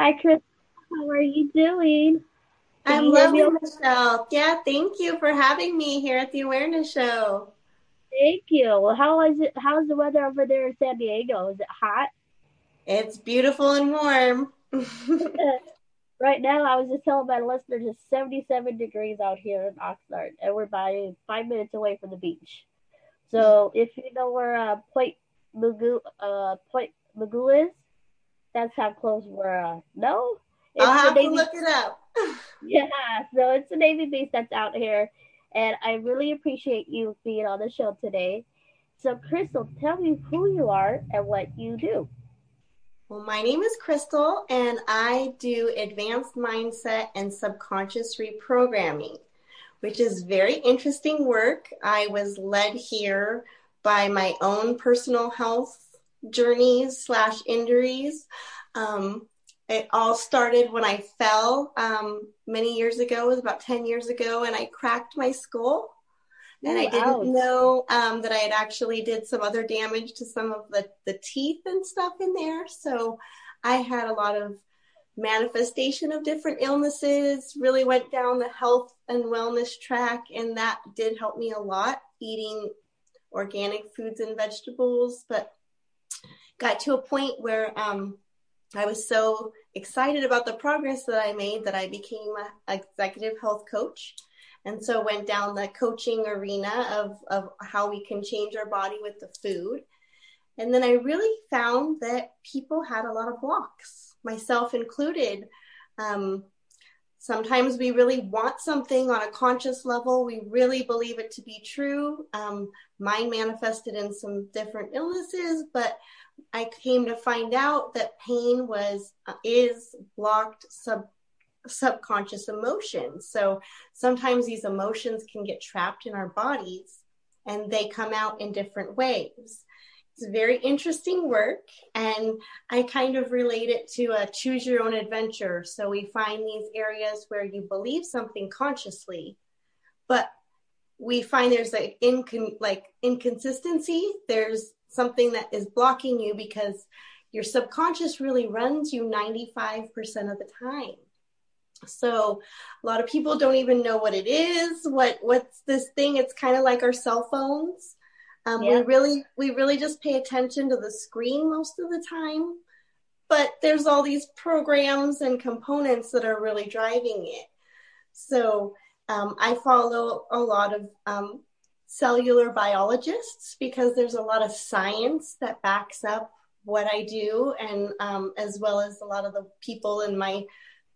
Hi, Chris. How are you doing? Can I'm loving Michelle. Yeah, thank you for having me here at the Awareness Show. Thank you. Well, how is it? How's the weather over there in San Diego? Is it hot? It's beautiful and warm. right now, I was just telling my listeners it's 77 degrees out here in Oxnard, and we're by five minutes away from the beach. So if you know where uh, Point Mugu, uh, Point Mugu is, that's how close we're. Uh, no, it's I'll have Navy, to look it up. yeah, so it's a Navy base that's out here, and I really appreciate you being on the show today. So, Crystal, tell me who you are and what you do. Well, my name is Crystal, and I do advanced mindset and subconscious reprogramming, which is very interesting work. I was led here by my own personal health journeys slash injuries. Um, it all started when I fell um, many years ago. It was about 10 years ago, and I cracked my skull. And Ooh, I didn't ouch. know um, that I had actually did some other damage to some of the, the teeth and stuff in there. So I had a lot of manifestation of different illnesses, really went down the health and wellness track, and that did help me a lot eating organic foods and vegetables. But got to a point where um, I was so excited about the progress that I made that I became an executive health coach. And so went down the coaching arena of, of how we can change our body with the food. And then I really found that people had a lot of blocks, myself included. Um, sometimes we really want something on a conscious level. We really believe it to be true. Um, mine manifested in some different illnesses, but I came to find out that pain was uh, is blocked sub subconscious emotions. So sometimes these emotions can get trapped in our bodies and they come out in different ways. It's very interesting work and I kind of relate it to a choose your own adventure. So we find these areas where you believe something consciously, but we find there's like incon- like inconsistency. There's something that is blocking you because your subconscious really runs you 95% of the time. So a lot of people don't even know what it is. What what's this thing? It's kind of like our cell phones. Um, yeah. We really we really just pay attention to the screen most of the time, but there's all these programs and components that are really driving it. So um, I follow a lot of um, cellular biologists because there's a lot of science that backs up what I do, and um, as well as a lot of the people in my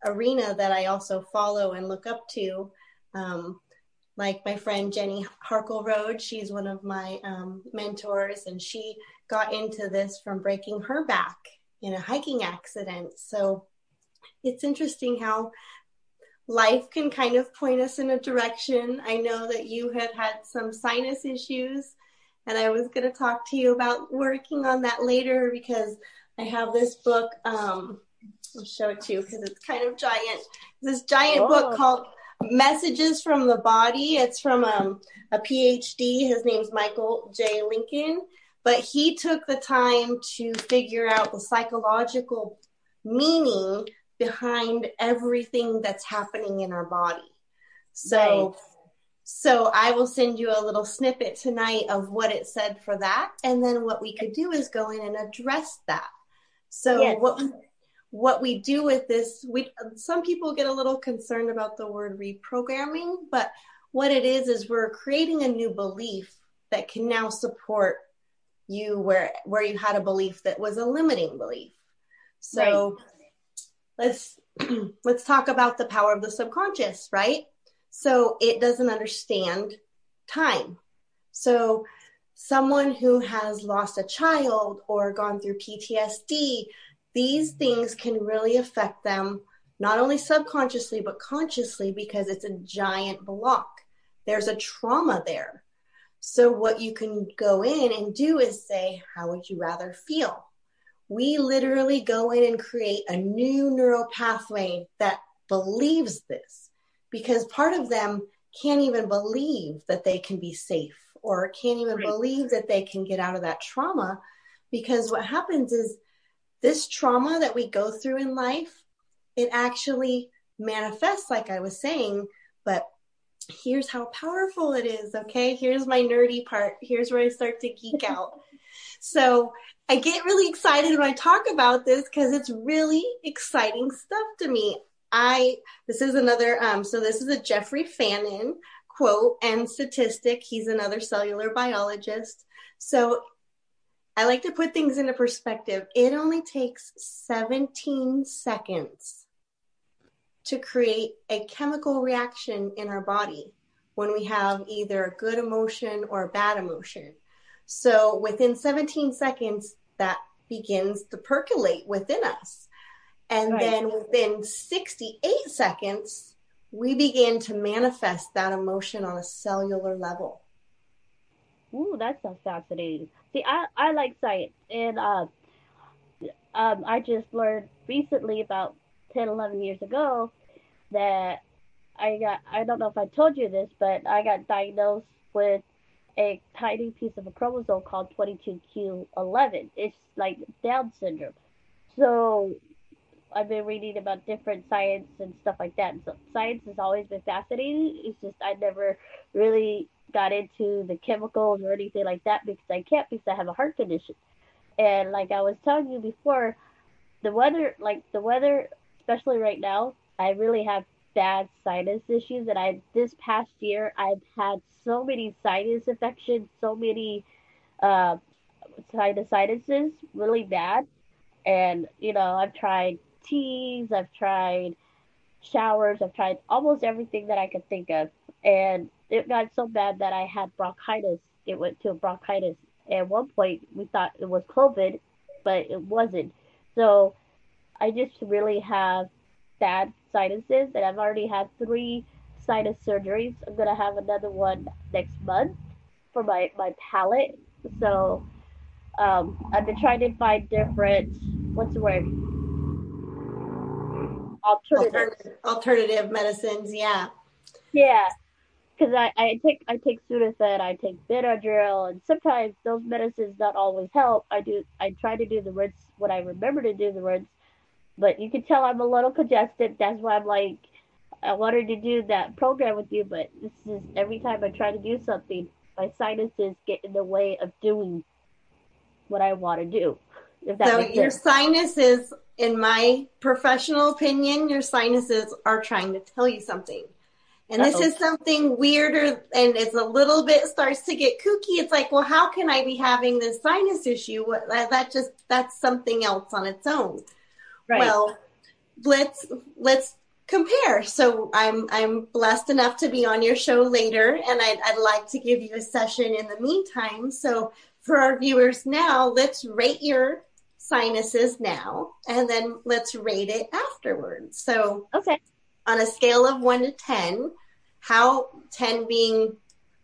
arena that I also follow and look up to. Um, like my friend Jenny Harkle Road, she's one of my um, mentors, and she got into this from breaking her back in a hiking accident. So it's interesting how life can kind of point us in a direction. I know that you had had some sinus issues, and I was going to talk to you about working on that later because I have this book. Um, I'll show it to you because it's kind of giant. This giant oh. book called Messages from the Body. It's from um, a PhD. His name's Michael J. Lincoln. But he took the time to figure out the psychological meaning behind everything that's happening in our body. So, right. so I will send you a little snippet tonight of what it said for that, and then what we could do is go in and address that. So yes. what what we do with this, we some people get a little concerned about the word reprogramming, but what it is is we're creating a new belief that can now support you where where you had a belief that was a limiting belief. So right let's let's talk about the power of the subconscious, right? So it doesn't understand time. So someone who has lost a child or gone through PTSD, these things can really affect them not only subconsciously but consciously because it's a giant block. There's a trauma there. So what you can go in and do is say, how would you rather feel? We literally go in and create a new neural pathway that believes this because part of them can't even believe that they can be safe or can't even right. believe that they can get out of that trauma because what happens is this trauma that we go through in life it actually manifests, like I was saying. But here's how powerful it is. Okay. Here's my nerdy part. Here's where I start to geek out. So I get really excited when I talk about this because it's really exciting stuff to me. I, this is another, um, so this is a Jeffrey Fannin quote and statistic. He's another cellular biologist. So I like to put things into perspective. It only takes 17 seconds to create a chemical reaction in our body when we have either a good emotion or a bad emotion. So within 17 seconds, that begins to percolate within us. And right. then within 68 seconds, we begin to manifest that emotion on a cellular level. Ooh, that sounds fascinating. See, I, I like science, and uh, um, I just learned recently, about 10, 11 years ago, that I got, I don't know if I told you this, but I got diagnosed with a tiny piece of a chromosome called 22q11. It's like Down syndrome. So I've been reading about different science and stuff like that. So science has always been fascinating. It's just I never really got into the chemicals or anything like that because I can't because I have a heart condition. And like I was telling you before, the weather, like the weather, especially right now, I really have bad sinus issues. And I this past year I've had so many sinus infections, so many uh, sinusitis, really bad. And you know I've tried teas, I've tried showers, I've tried almost everything that I could think of, and it got so bad that I had bronchitis. It went to bronchitis. At one point, we thought it was COVID, but it wasn't. So I just really have bad sinuses, and I've already had three sinus surgeries. I'm gonna have another one next month for my my palate. So um, I've been trying to find different what's the word alternative alternative medicines. Yeah. Yeah, because I, I take I take Sudafed, I take Benadryl, and sometimes those medicines not always help. I do I try to do the rinse when I remember to do the rinse, but you can tell I'm a little congested. That's why I'm like I wanted to do that program with you, but this is every time I try to do something, my sinuses get in the way of doing what I want to do. so your sense. sinuses, in my professional opinion, your sinuses are trying to tell you something. And Uh-oh. this is something weirder and it's a little bit starts to get kooky. It's like, well, how can I be having this sinus issue? That, that just, that's something else on its own. Right. Well, let's, let's compare. So I'm, I'm blessed enough to be on your show later and I'd, I'd like to give you a session in the meantime. So for our viewers now, let's rate your sinuses now and then let's rate it afterwards. So, okay on a scale of one to 10, how 10 being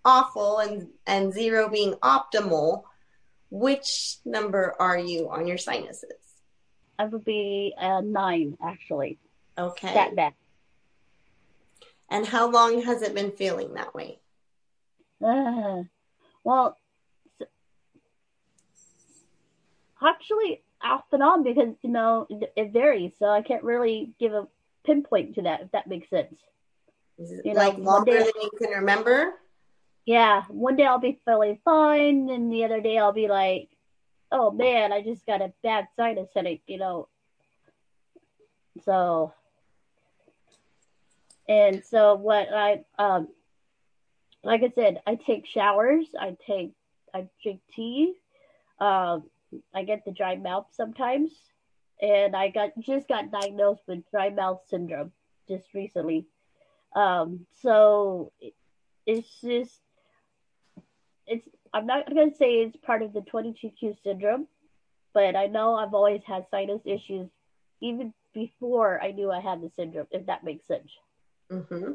awful and, and zero being optimal, which number are you on your sinuses? I would be a nine, actually. Okay. That bad. And how long has it been feeling that way? Uh, well, actually, off and on because you know it, it varies, so I can't really give a pinpoint to that, if that makes sense. You like know, longer day, than you can remember? Yeah. One day I'll be feeling fine, and the other day I'll be like, oh man, I just got a bad sinus headache, you know. So, and so what I, um, like I said, I take showers, I take, I drink tea, um, I get the dry mouth sometimes and I got just got diagnosed with dry mouth syndrome just recently. Um, so it, it's just it's I'm not gonna say it's part of the 22q syndrome, but I know I've always had sinus issues even before I knew I had the syndrome. If that makes sense. Mm-hmm.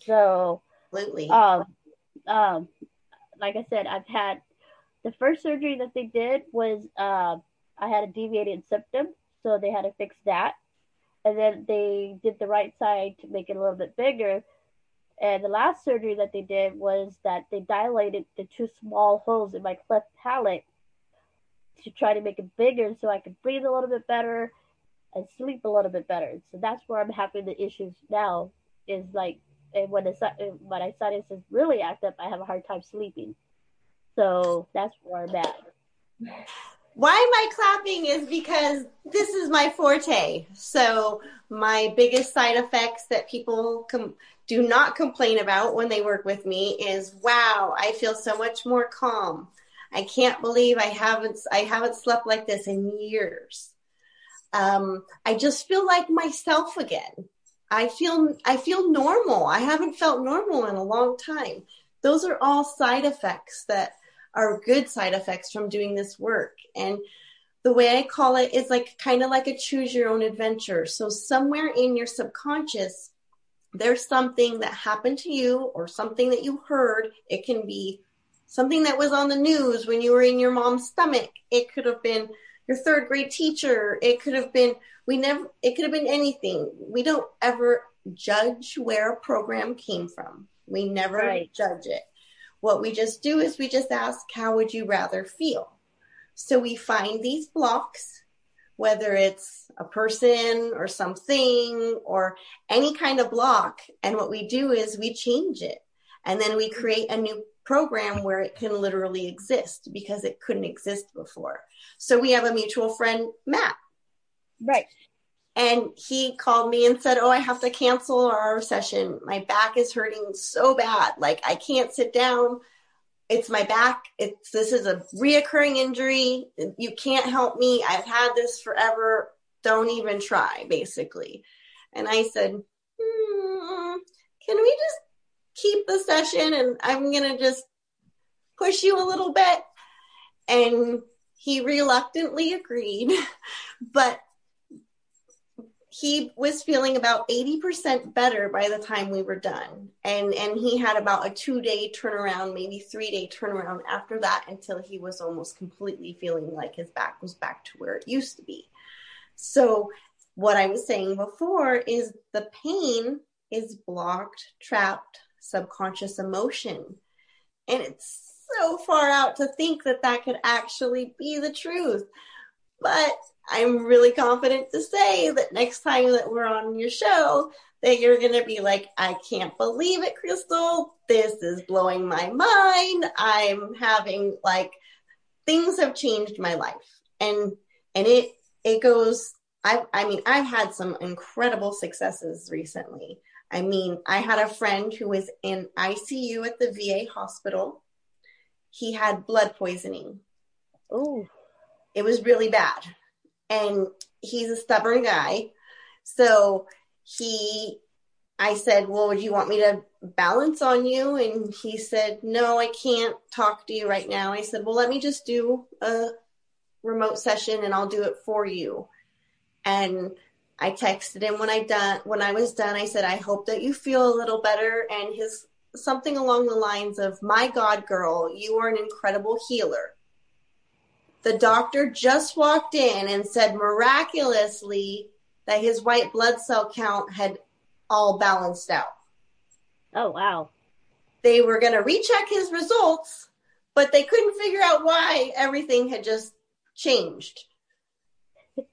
So absolutely. Um, um, like I said, I've had the first surgery that they did was uh, I had a deviated septum, so they had to fix that. And then they did the right side to make it a little bit bigger. And the last surgery that they did was that they dilated the two small holes in my cleft palate to try to make it bigger so I could breathe a little bit better. and sleep a little bit better. So that's where I'm having the issues now. Is like and when the eh, when I sinuses really act up, I have a hard time sleeping. So that's where I'm at. Why am I clapping is because this is my forte. So my biggest side effects that people com- do not complain about when they work with me is wow, I feel so much more calm. I can't believe I haven't I haven't slept like this in years. Um, I just feel like myself again. I feel I feel normal. I haven't felt normal in a long time. Those are all side effects that are good side effects from doing this work. And the way I call it is like kind of like a choose your own adventure. So somewhere in your subconscious, there's something that happened to you or something that you heard. It can be something that was on the news when you were in your mom's stomach. It could have been your third grade teacher. It could have been, we never, it could have been anything. We don't ever judge where a program came from. We never right. judge it. What we just do is we just ask, how would you rather feel? So we find these blocks, whether it's a person or something or any kind of block. And what we do is we change it. And then we create a new program where it can literally exist because it couldn't exist before. So we have a mutual friend, Matt. Right. And he called me and said, Oh, I have to cancel our session. My back is hurting so bad. Like I can't sit down. It's my back. It's this is a reoccurring injury. You can't help me. I've had this forever. Don't even try, basically. And I said, hmm, Can we just keep the session and I'm going to just push you a little bit. And he reluctantly agreed, but he was feeling about 80% better by the time we were done. And, and he had about a two day turnaround, maybe three day turnaround after that until he was almost completely feeling like his back was back to where it used to be. So what I was saying before is the pain is blocked, trapped, subconscious emotion. And it's so far out to think that that could actually be the truth. But I'm really confident to say that next time that we're on your show, that you're going to be like, I can't believe it, Crystal. This is blowing my mind. I'm having like things have changed my life. And, and it, it goes, I, I mean, I've had some incredible successes recently. I mean, I had a friend who was in ICU at the VA hospital. He had blood poisoning. Oh. It was really bad. And he's a stubborn guy. So he, I said, Well, would you want me to balance on you? And he said, No, I can't talk to you right now. I said, Well, let me just do a remote session and I'll do it for you. And I texted him when I done when I was done. I said, "I hope that you feel a little better." And his something along the lines of, "My God, girl, you are an incredible healer." The doctor just walked in and said miraculously that his white blood cell count had all balanced out. Oh wow! They were going to recheck his results, but they couldn't figure out why everything had just changed.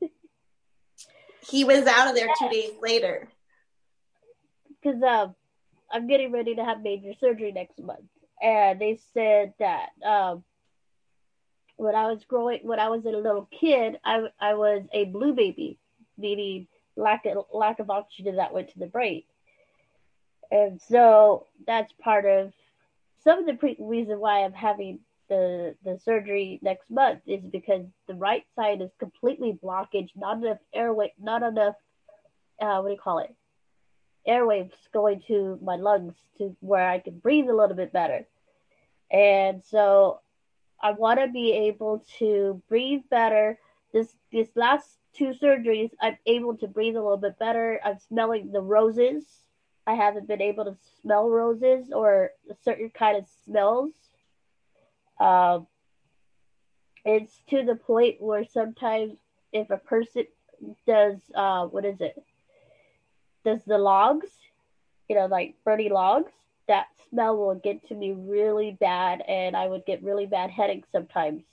he was out of there two days later. Because uh, I'm getting ready to have major surgery next month, and they said that um, when I was growing, when I was a little kid, I I was a blue baby, meaning lack of lack of oxygen that went to the brain, and so that's part of some of the pre- reason why I'm having the the surgery next month is because the right side is completely blockage, not enough airway, not enough uh, what do you call it? Airwaves going to my lungs to where I can breathe a little bit better. And so I want to be able to breathe better. This this last two surgeries, I'm able to breathe a little bit better. I'm smelling the roses. I haven't been able to smell roses or a certain kind of smells um, it's to the point where sometimes if a person does uh, what is it? Does the logs, you know, like burning logs, that smell will get to me really bad, and I would get really bad headaches sometimes.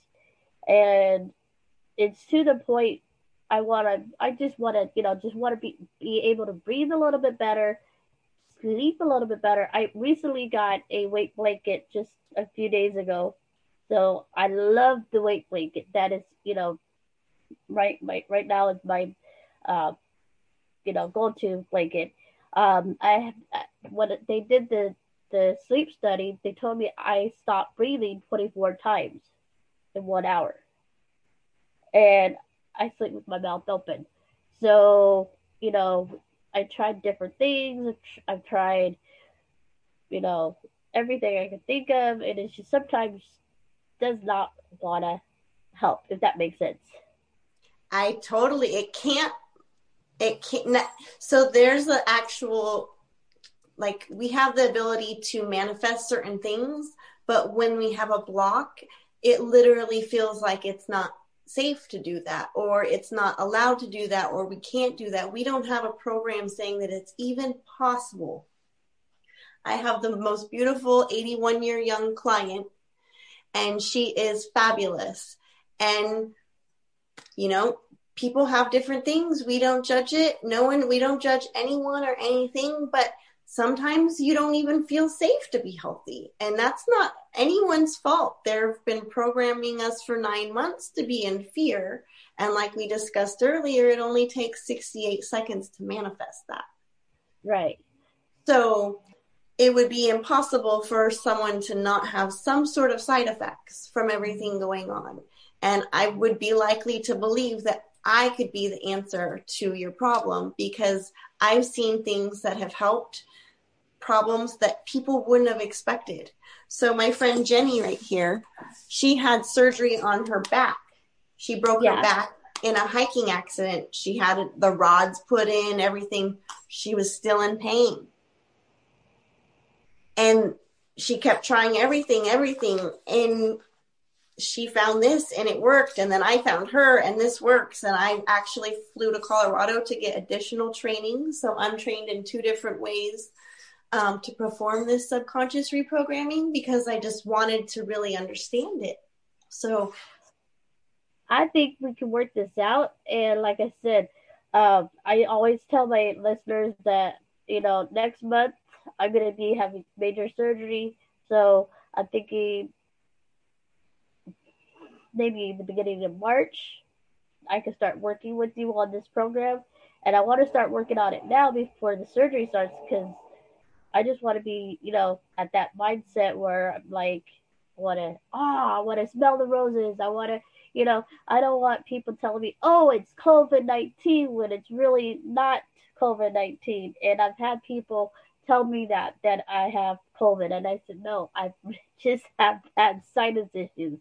And it's to the point I want to, I just want to, you know, just want to be, be able to breathe a little bit better, sleep a little bit better. I recently got a weight blanket just a few days ago. So I love the weight blanket. That is, you know, right, right, right now is my, uh, you know, go-to blanket. Um, I when they did the the sleep study, they told me I stopped breathing 24 times in one hour, and I sleep with my mouth open. So you know, I tried different things. I've tried, you know, everything I could think of, and it just sometimes does not wanna help. If that makes sense. I totally. It can't. It can't. So there's the actual. Like we have the ability to manifest certain things, but when we have a block, it literally feels like it's not safe to do that or it's not allowed to do that or we can't do that. We don't have a program saying that it's even possible. I have the most beautiful 81 year young client and she is fabulous. And, you know, people have different things. We don't judge it. No one, we don't judge anyone or anything, but sometimes you don't even feel safe to be healthy. And that's not anyone's fault. They've been programming us for nine months to be in fear. And like we discussed earlier, it only takes 68 seconds to manifest that. Right. So it would be impossible for someone to not have some sort of side effects from everything going on. And I would be likely to believe that I could be the answer to your problem because I've seen things that have helped problems that people wouldn't have expected. So my friend Jenny right here, she had surgery on her back. She broke yeah. her back in a hiking accident. She had the rods put in, everything. She was still in pain. And she kept trying everything, everything. And she found this and it worked. And then I found her and this works. And I actually flew to Colorado to get additional training. So I'm trained in two different ways um, to perform this subconscious reprogramming because I just wanted to really understand it. So I think we can work this out. And like I said, uh, I always tell my listeners that, you know, next month I'm going to be having major surgery. So I'm thinking maybe the beginning of March, I can start working with you on this program. And I want to start working on it now before the surgery starts because I just want to be, you know, at that mindset where I'm like, want to, ah, oh, I want to smell the roses. I want to, you know, I don't want people telling me, oh, it's COVID 19 when it's really not COVID 19. And I've had people tell me that, that I have COVID. And I said, no, I just have had sinus issues.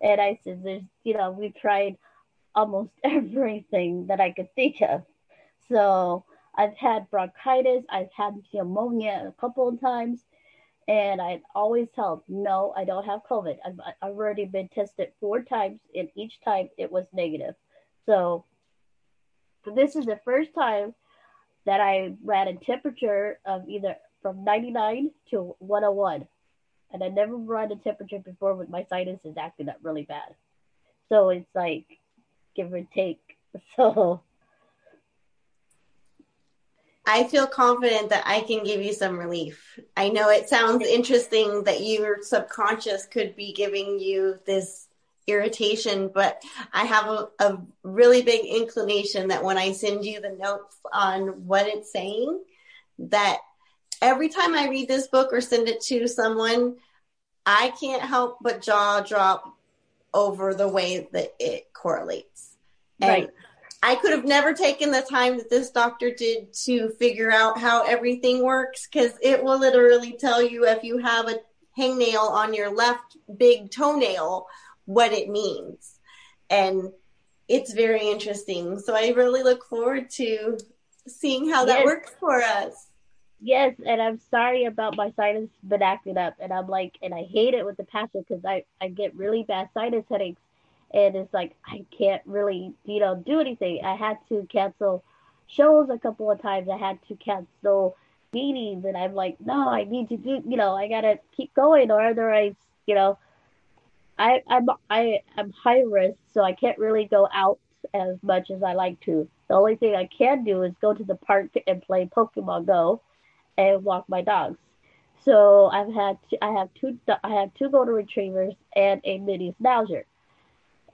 And I said, there's, you know, we've tried almost everything that I could think of. So, I've had bronchitis, I've had pneumonia a couple of times, and I always tell no, I don't have COVID. I've, I've already been tested four times, and each time it was negative. So this is the first time that I ran a temperature of either from 99 to 101. And I never run a temperature before with my sinuses acting up really bad. So it's like give or take. So I feel confident that I can give you some relief. I know it sounds interesting that your subconscious could be giving you this irritation, but I have a, a, really big inclination that when I send you the notes on what it's saying, that every time I read this book or send it to someone, I can't help but jaw drop over the way that it correlates. And right. I could have never taken the time that this doctor did to figure out how everything works because it will literally tell you if you have a hangnail on your left big toenail what it means. And it's very interesting. So I really look forward to seeing how that works for us. Yes, and I'm sorry about my sinus been acting up, and I'm like, and I hate it with the passion because I I get really bad sinus headaches and it's like I can't really, you know, do anything. I had to cancel shows a couple of times. I had to cancel meetings, and I'm like, no, I need to do, you know, I gotta keep going, or otherwise, you know, I I'm I am high risk, so I can't really go out as much as I like to. The only thing I can do is go to the park and play Pokemon Go and walk my dogs. So I've had I have two I have two golden retrievers and a mini schnauzer,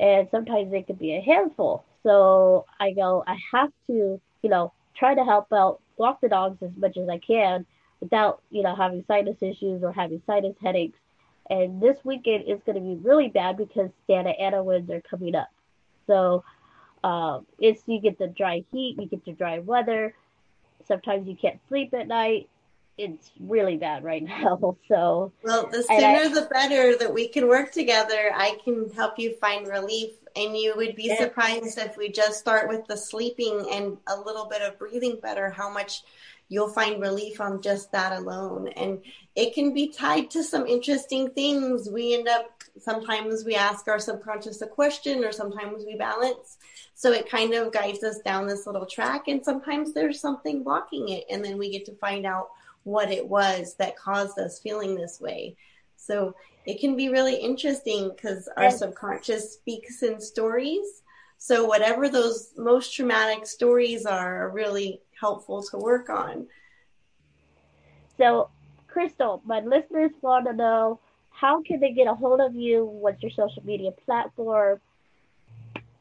and sometimes they can be a handful. So I go I have to you know try to help out walk the dogs as much as I can without you know having sinus issues or having sinus headaches. And this weekend is going to be really bad because Santa Ana winds are coming up. So um, it's you get the dry heat, you get the dry weather. Sometimes you can't sleep at night it's really bad right now. So well, the sooner I, the better that we can work together. I can help you find relief, and you would be yeah. surprised if we just start with the sleeping and a little bit of breathing better, how much you'll find relief on just that alone. And it can be tied to some interesting things. We end up sometimes we ask our subconscious a question, or sometimes we balance. So it kind of guides us down this little track, and sometimes there's something blocking it, and then we get to find out what it was that caused us feeling this way. So it can be really interesting because our subconscious speaks in stories. So whatever those most traumatic stories are, are really helpful to work on. So, Crystal, my listeners want to know how can they get a hold of you? What's your social media platform?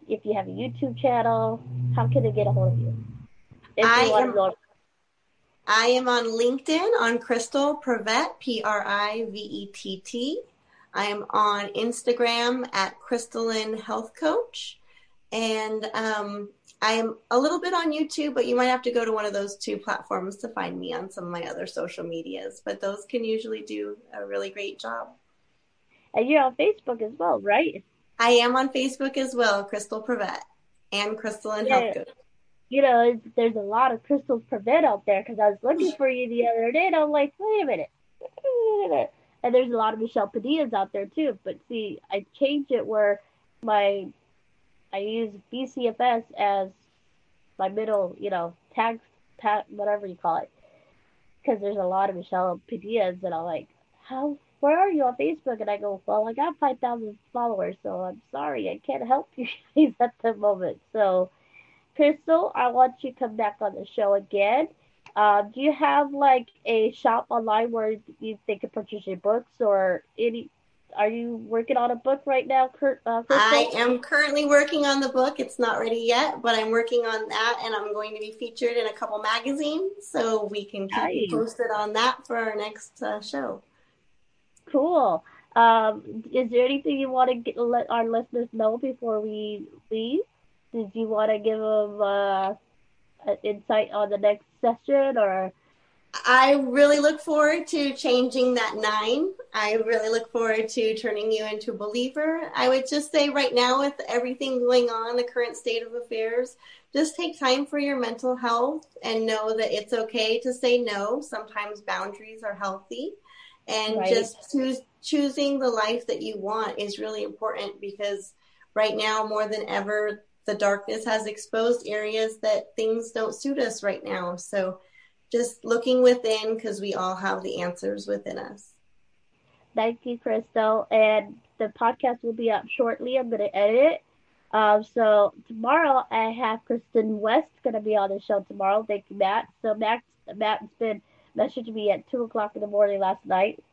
If you have a YouTube channel, how can they get a hold of you? If I you am, I am on LinkedIn on Crystal Privett, P R I V E T T. I am on Instagram at Crystalline Health Coach. And um, I am a little bit on YouTube, but you might have to go to one of those two platforms to find me on some of my other social medias. But those can usually do a really great job. And you're on Facebook as well, right? I am on Facebook as well, Crystal Privett and Crystalline yeah. Health Coach you know, there's a lot of Crystals Privett out there because I was looking for you the other day and I'm like, wait a minute. Wait a minute. And there's a lot of Michelle Padillas out there too. But see, I changed it where my, I use BCFS as my middle, you know, tag, tag whatever you call it. Because there's a lot of Michelle Padillas and I'm like, how, where are you on Facebook? And I go, well, I got 5,000 followers, so I'm sorry, I can't help you guys at the moment. So, Crystal, I want you to come back on the show again. Uh, do you have like a shop online where you they can purchase your books or any? Are you working on a book right now, Kurt? Uh, I am currently working on the book. It's not ready yet, but I'm working on that, and I'm going to be featured in a couple magazines, so we can keep nice. posted on that for our next uh, show. Cool. Um, is there anything you want to get, let our listeners know before we leave? Did you want to give them uh, an insight on the next session or? I really look forward to changing that nine. I really look forward to turning you into a believer. I would just say right now, with everything going on, the current state of affairs, just take time for your mental health and know that it's okay to say no. Sometimes boundaries are healthy. And right. just choose, choosing the life that you want is really important because right now, more than ever, the darkness has exposed areas that things don't suit us right now. So just looking within because we all have the answers within us. Thank you, Crystal. And the podcast will be up shortly. I'm going to edit it. Um, so tomorrow I have Kristen West going to be on the show tomorrow. Thank you, Matt. So Matt, Matt's been messaging me at two o'clock in the morning last night.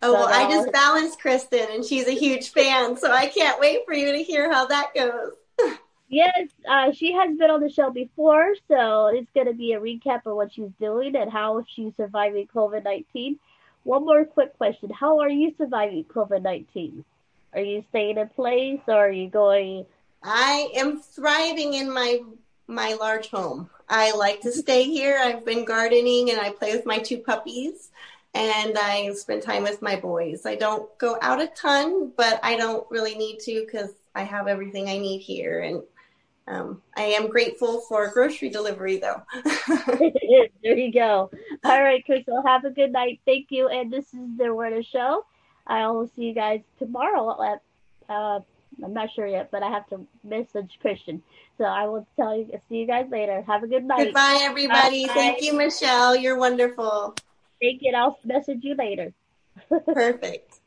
Oh, well, I just balanced Kristen and she's a huge fan. So I can't wait for you to hear how that goes. Yes, uh, she has been on the show before, so it's going to be a recap of what she's doing and how she's surviving COVID 19. One more quick question How are you surviving COVID 19? Are you staying in place or are you going? I am thriving in my my large home. I like to stay here. I've been gardening and I play with my two puppies and I spend time with my boys. I don't go out a ton, but I don't really need to because I have everything I need here and um, I am grateful for grocery delivery, though. there you go. All right, Crystal, have a good night. Thank you. And this is the Awareness Show. I will see you guys tomorrow at, uh, I'm not sure yet, but I have to message Christian. So I will tell you, see you guys later. Have a good night. Goodbye, everybody. Bye. Thank you, Michelle. You're wonderful. Thank you. And I'll message you later. Perfect.